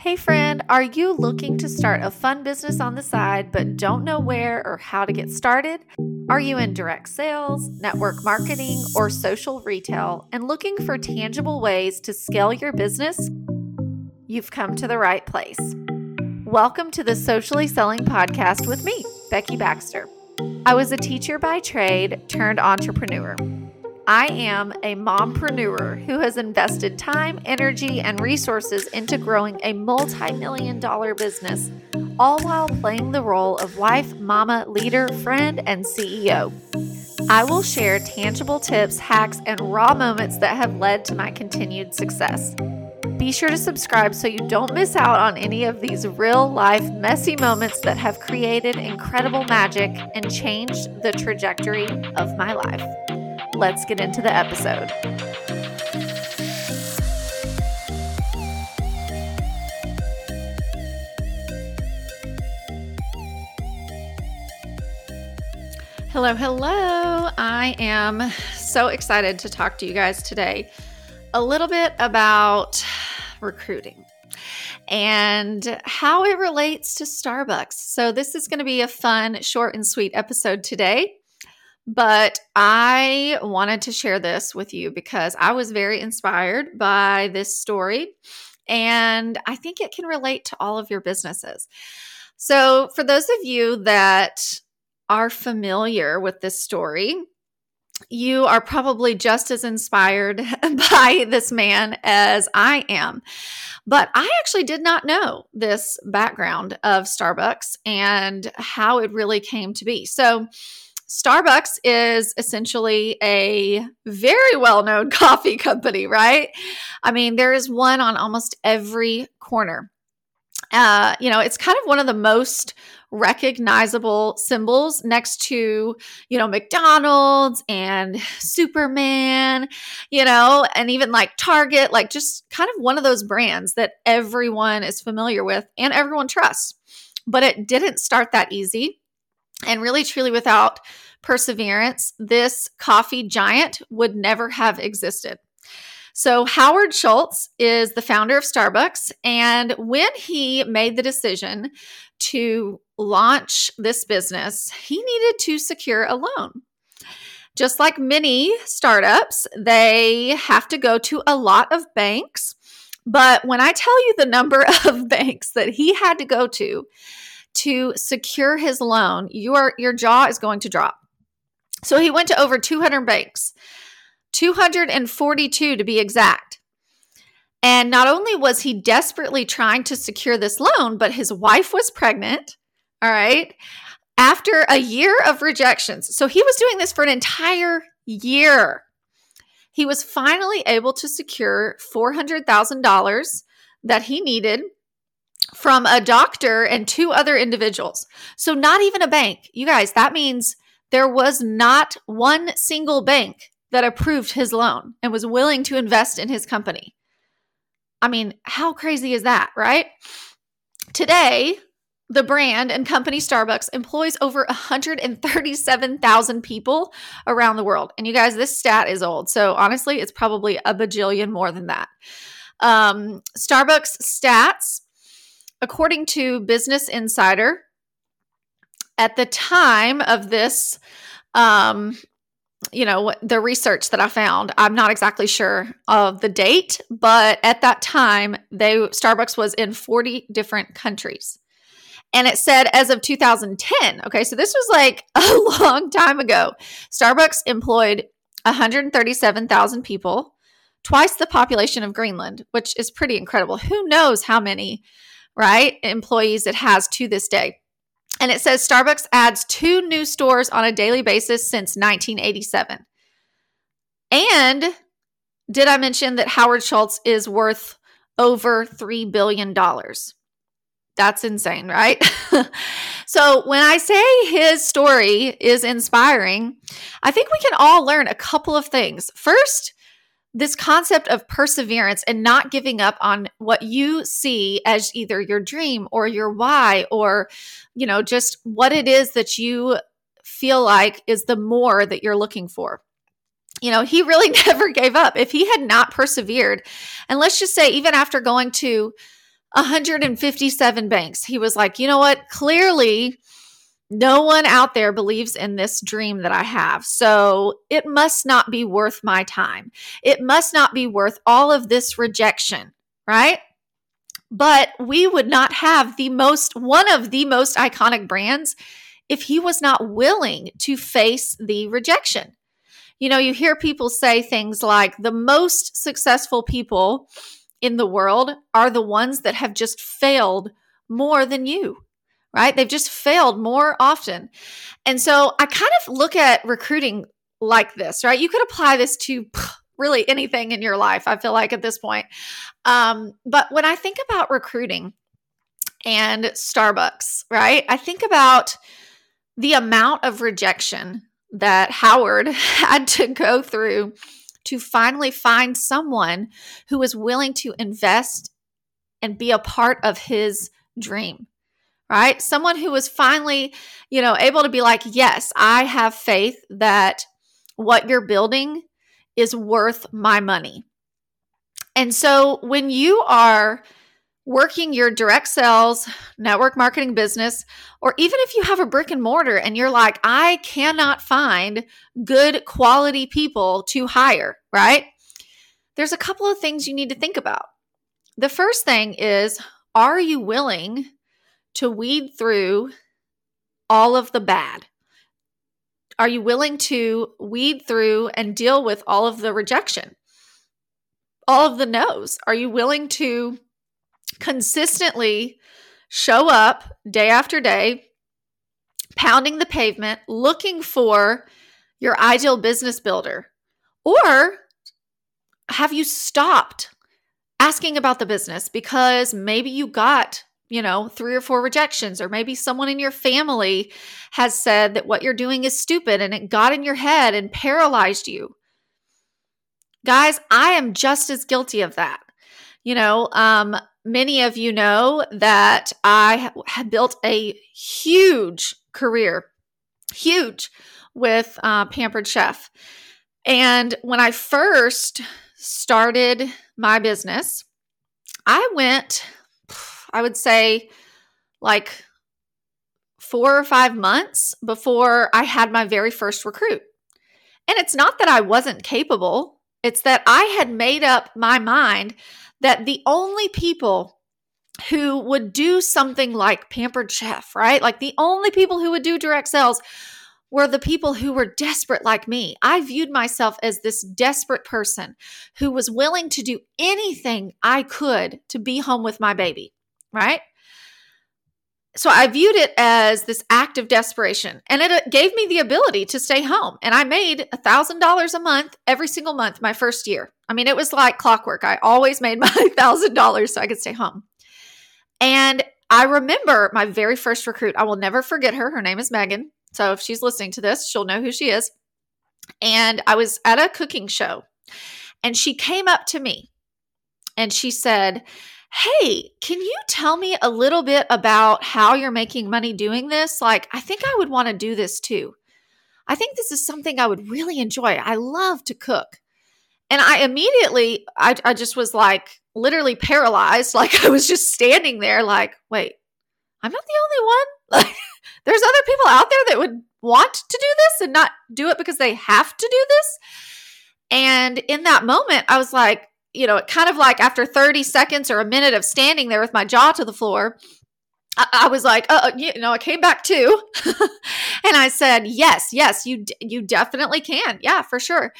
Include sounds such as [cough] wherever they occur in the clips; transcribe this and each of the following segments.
Hey, friend, are you looking to start a fun business on the side but don't know where or how to get started? Are you in direct sales, network marketing, or social retail and looking for tangible ways to scale your business? You've come to the right place. Welcome to the Socially Selling Podcast with me, Becky Baxter. I was a teacher by trade turned entrepreneur. I am a mompreneur who has invested time, energy, and resources into growing a multi million dollar business, all while playing the role of wife, mama, leader, friend, and CEO. I will share tangible tips, hacks, and raw moments that have led to my continued success. Be sure to subscribe so you don't miss out on any of these real life messy moments that have created incredible magic and changed the trajectory of my life let's get into the episode. Hello, hello. I am so excited to talk to you guys today a little bit about recruiting and how it relates to Starbucks. So, this is going to be a fun, short, and sweet episode today. But I wanted to share this with you because I was very inspired by this story. And I think it can relate to all of your businesses. So, for those of you that are familiar with this story, you are probably just as inspired [laughs] by this man as I am. But I actually did not know this background of Starbucks and how it really came to be. So, Starbucks is essentially a very well known [laughs] coffee company, right? I mean, there is one on almost every corner. Uh, you know, it's kind of one of the most recognizable symbols next to, you know, McDonald's and Superman, you know, and even like Target, like just kind of one of those brands that everyone is familiar with and everyone trusts. But it didn't start that easy. And really, truly, without perseverance, this coffee giant would never have existed. So, Howard Schultz is the founder of Starbucks. And when he made the decision to launch this business, he needed to secure a loan. Just like many startups, they have to go to a lot of banks. But when I tell you the number [laughs] of banks that he had to go to, to secure his loan, your your jaw is going to drop. So he went to over 200 banks, 242 to be exact. And not only was he desperately trying to secure this loan, but his wife was pregnant. All right. After a year of rejections. So he was doing this for an entire year. He was finally able to secure $400,000 that he needed from a doctor and two other individuals. So, not even a bank. You guys, that means there was not one single bank that approved his loan and was willing to invest in his company. I mean, how crazy is that, right? Today, the brand and company Starbucks employs over 137,000 people around the world. And you guys, this stat is old. So honestly, it's probably a bajillion more than that. Um, Starbucks stats According to Business Insider, at the time of this, um, you know, the research that I found, I'm not exactly sure of the date, but at that time, they Starbucks was in 40 different countries. And it said as of 2010, okay, so this was like [laughs] a long time ago. Starbucks employed 137,000 people, twice the population of Greenland, which is pretty incredible. Who knows how many right? Employees it has to this day. And it says Starbucks adds two new stores on a daily basis since 1987. And did I mention that Howard Schultz is worth over $3 billion? That's insane, right? [laughs] so, when I say his story is inspiring, I think we can all learn a couple of things. First, this concept of perseverance and not giving up on what you see as either your dream or your why or you know just what it is that you feel like is the more that you're looking for you know he really [laughs] never gave up if he had not persevered and let's just say even after going to 157 banks. He was like, you know what? Clearly, no one out there believes in this dream that I have. So it must not be worth my time. It must not be worth all of this rejection, right? But we would not have the most, one of the most iconic brands if he was not willing to face the rejection. You know, you hear people say things like the most successful people in the world are the ones that have just failed more than you right? They've just failed more often. And so I kind of look at recruiting like this, right? You could apply this to [sighs] really anything in your life, I feel like at this point. Um, but when I think about recruiting and Starbucks, right, I think about the amount of rejection that Howard [laughs] had to go through to finally find someone who was willing to invest and be a part of his dream right? Someone who was finally, you know, able to be like, yes, I have faith that what you're building is worth my money. And so when you are working your direct sales, network marketing business, or even if you have a brick and mortar and you're like, I cannot find good quality people to hire, right? There's a couple of things you need to think about. The first thing is, are you willing to weed through all of the bad? Are you willing to weed through and deal with all of the rejection? All of the no's? Are you willing to consistently show up day after day, pounding the pavement, looking for your ideal business builder? Or have you stopped asking about the business because maybe you got you know, three or four rejections, or maybe someone in your family has said that what you're doing is stupid and it got in your head and paralyzed you. Guys, I am just as guilty of that. You know, um, many of you know that I have built a huge career, huge with uh, Pampered Chef. And when I first started my business, I went I would say like four or five months before I had my very first recruit. And it's not that I wasn't capable, it's that I had made up my mind that the only people who would do something like Pampered Chef, right? Like the only people who would do direct sales were the people who were desperate like me. I viewed myself as this desperate person who was willing to do anything I could to be home with my baby right? So I viewed it as this act of desperation, and it uh, gave me the ability to stay home. And I made a thousand dollars a month every single month my first year. I mean, it was like clockwork. I always made [laughs] my thousand dollars so I could stay home. And I remember my very first recruit. I will never forget her. Her name is Megan. So if she's listening to this, she'll know who she is. And I was at a cooking show, and she came up to me and she said, Hey, can you tell me a little bit about how you're making money doing this? Like, I think I would want to do this too. I think this is something I would really enjoy. I love to cook. And I immediately, I, I just was like literally paralyzed. [laughs] Like, I was just standing there, like, wait, I'm not the only one. [laughs] Like, there's other people out there that would want to do this and not do it because they have to do this. And in that moment, I was like, you know, kind of like after 30 seconds or a minute of standing there with my jaw to the floor, I, I was like, uh, uh you know, I came back too, [laughs] and I said, yes, yes, you you definitely can, yeah, for sure.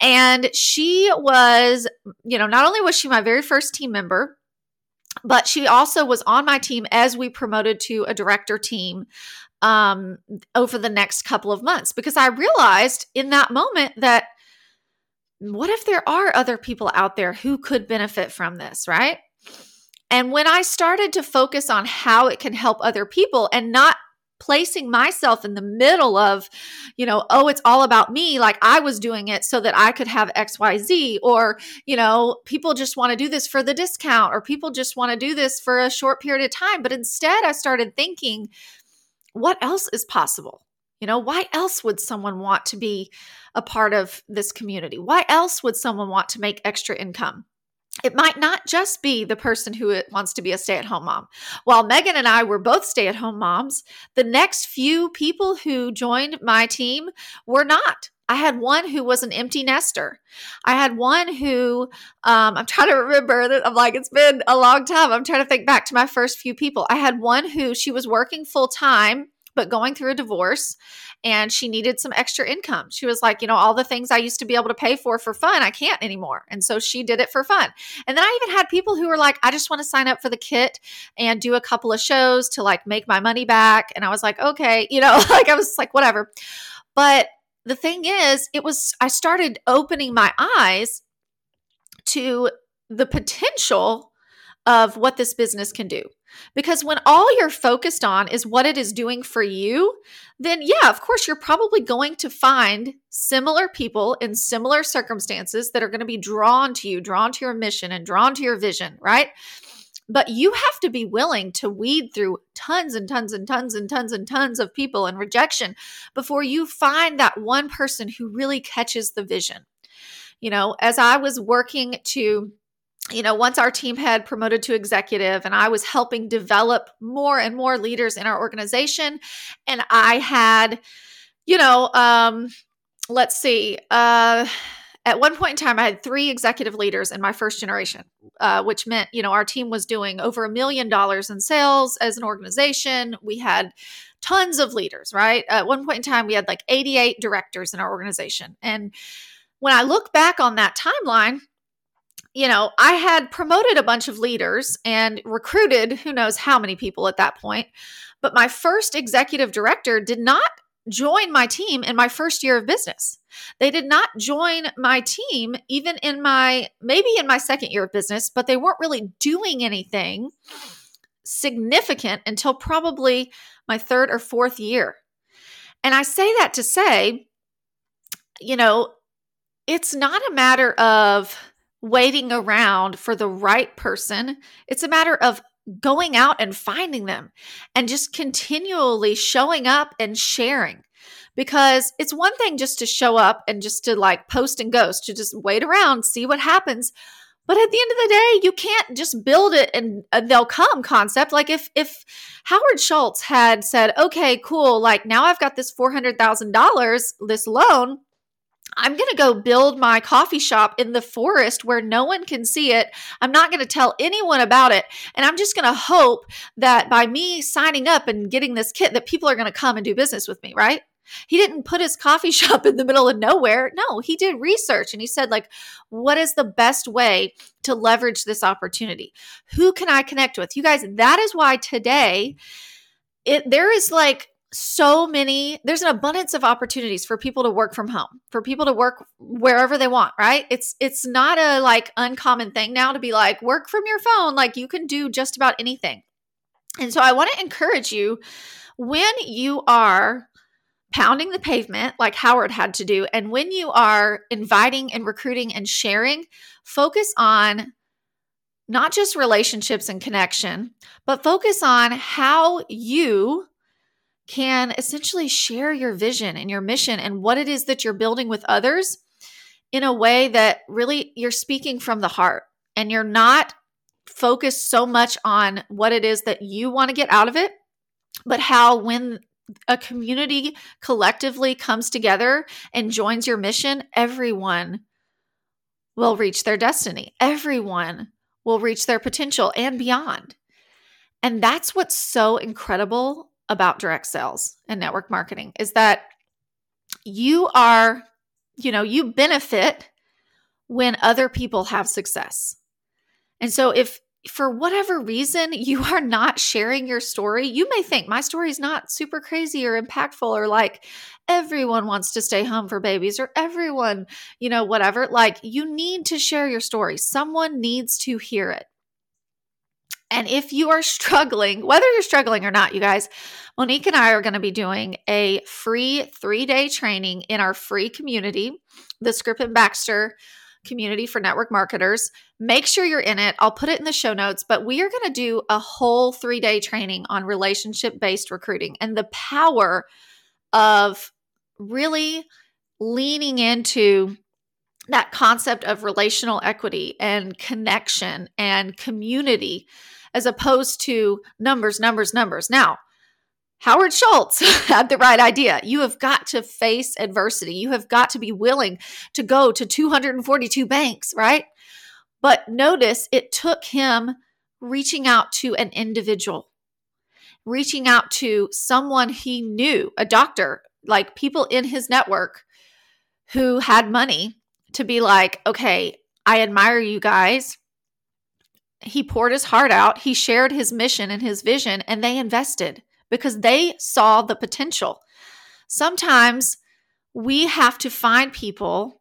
And she was, you know, not only was she my very first team member, but she also was on my team as we promoted to a director team um, over the next couple of months because I realized in that moment that what if there are other people out there who could benefit from this, right? And when I started to focus on how it can help other people and not placing myself in the middle of, you know, oh, it's all about me, like I was doing it so that I could have XYZ, or, you know, people just want to do this for the discount, or people just want to do this for a short period of time. But instead, I started thinking, what else is possible? You know, why else would someone want to be a part of this community? Why else would someone want to make extra income? it might not just be the person who wants to be a stay at home mom. While Megan and I were both stay at home moms, the next few people who joined my team were not. I had one who was an empty nester. I had one who, um, I'm trying to remember that I'm like, it's been a long time. I'm trying to think back to my first few people. I had one who she was working full time but going through a divorce and she needed some extra income. She was like, you know, all the things I used to be able to pay for for fun, I can't anymore. And so she did it for fun. And then I even had people who were like, I just want to sign up for the kit and do a couple of shows to like make my money back. And I was like, okay, you know, [laughs] like I was like, whatever. But the thing is, it was, I started opening my eyes to the potential of what this business can do. Because when all you're focused on is what it is doing for you, then yeah, of course, you're probably going to find similar people in similar circumstances that are going to be drawn to you, drawn to your mission, and drawn to your vision, right? But you have to be willing to weed through tons and tons and tons and tons and tons of people and rejection before you find that one person who really catches the vision. You know, as I was working to you know, once our team had promoted to executive and I was helping develop more and more leaders in our organization, and I had, you know, um, let's see, uh, at one point in time, I had three executive leaders in my first generation, uh, which meant, you know, our team was doing over a million dollars in sales as an organization. We had tons of leaders, right? At one point in time, we had like 88 directors in our organization. And when I look back on that timeline, you know, I had promoted a bunch of leaders and recruited who knows how many people at that point. But my first executive director did not join my team in my first year of business. They did not join my team even in my maybe in my second year of business, but they weren't really doing anything significant until probably my third or fourth year. And I say that to say, you know, it's not a matter of waiting around for the right person. It's a matter of going out and finding them and just continually showing up and sharing. Because it's one thing just to show up and just to like post and ghost, to just wait around, see what happens. But at the end of the day, you can't just build it and uh, they'll come concept. Like if if Howard Schultz had said, "Okay, cool, like now I've got this $400,000 this loan, I'm going to go build my coffee shop in the forest where no one can see it. I'm not going to tell anyone about it. And I'm just going to hope that by me signing up and getting this kit that people are going to come and do business with me, right? He didn't put his coffee [laughs] shop in the middle of nowhere. No, he did research and he said like what is the best way to leverage this opportunity? Who can I connect with? You guys, that is why today it there is like so many there's an abundance of opportunities for people to work from home for people to work wherever they want right? It's it's not a like uncommon thing now to be like work from your phone. Like you can do just about anything. And so i want to encourage you when you are pounding the pavement like howard had to do and when you are inviting and recruiting and sharing focus on not just relationships and connection but focus on how you can essentially share your vision and your mission and what it is that you're building with others in a way that really you're speaking from the heart and you're not focused so much on what it is that you want to get out of it, but how when a community collectively comes together and joins your mission, everyone will reach their destiny. Everyone will reach their potential and beyond. And that's what's so incredible about direct sales and network marketing is that you are, you know, you benefit when other people have success. And so if for whatever reason [laughs] you are not sharing your story, you may think my story is not super crazy or impactful or like everyone wants to stay home for babies or everyone, you know, whatever. Like you need to share your story. Someone needs to hear it. And if you are [laughs] struggling, whether you're struggling or not, you guys, Monique and I are going to be doing a free three day training in our free community, the Scrip and Baxter community for network marketers. Make sure you're in it. I'll put it in the show notes, but we are going to do a whole three day training on relationship based recruiting and the power of really leaning into that concept of relational equity and connection and community as opposed to numbers, numbers, numbers. Now, Howard Schultz [laughs] had the right idea. You have got to face adversity. You have got to be willing to go to 242 banks, right? But notice it took him reaching out to an individual, reaching out to someone he knew, a doctor, like people in his network who had money to be like, okay, I admire you guys. He poured his heart out, he shared his mission and his vision, and they invested because they saw the potential. Sometimes we have to find people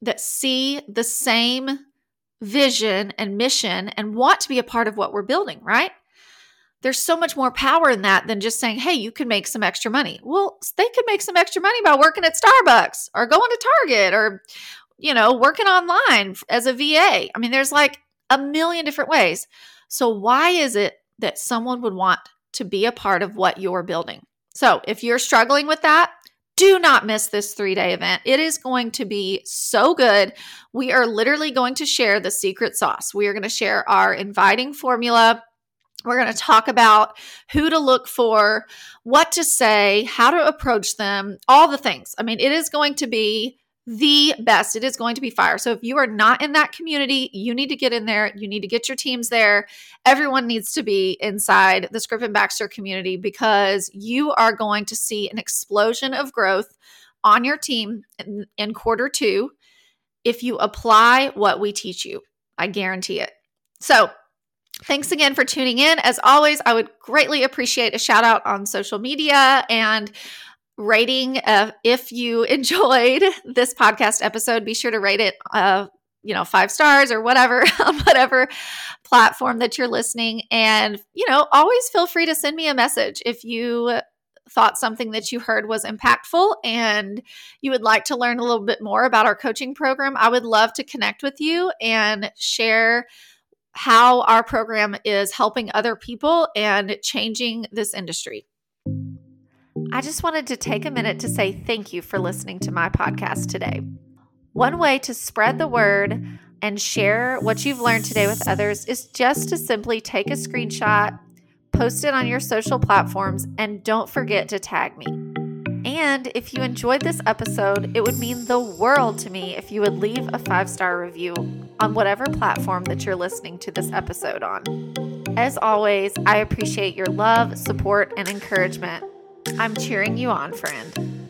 that see the same vision and mission and want to be a part of what we're building, right? There's so much more power in that than just saying, hey, you can make some extra money. Well, they could make some extra money by working at Starbucks or going to Target or, you know, working online as a VA. I mean, there's like a million different ways. So, why is it that someone would want to be a part of what you're building. So if you're struggling with that, do not miss this three day event. It is going to be so good. We are literally going to share the secret sauce. We are going to share our inviting formula. We're going to talk about who to look for, what to say, how to approach them, all the things. I mean, it is going to be the best. It is going to be fire. So if you are not in that community, you need to get in there. You need to get your teams there. Everyone needs to be inside the Scrip and Baxter community because you are going to see an explosion of growth on your team in, in quarter two if you apply what we teach you. I guarantee it. So Thanks again for tuning in. As always, I would greatly appreciate a shout out on social media and rating uh, if you [laughs] enjoyed this podcast episode be sure to rate it uh, you know five stars or whatever on [laughs] whatever platform that you're listening. And you know always feel free to send me a message if you thought something that you heard was impactful and you would like to learn a little bit more about our coaching program. I would love to connect with you and share how our program is helping other people and changing this industry I just wanted to take a minute to say thank you for listening to my podcast today. One way to spread the word and share what you've learned today with others is just to simply take a screenshot, post it on your social platforms, and don't forget to tag me. And if you enjoyed this episode, it would mean the world to me if you would leave a five star review on whatever platform that you're listening to this episode on. As always, I appreciate your love, support, and encouragement. I'm cheering you on, friend.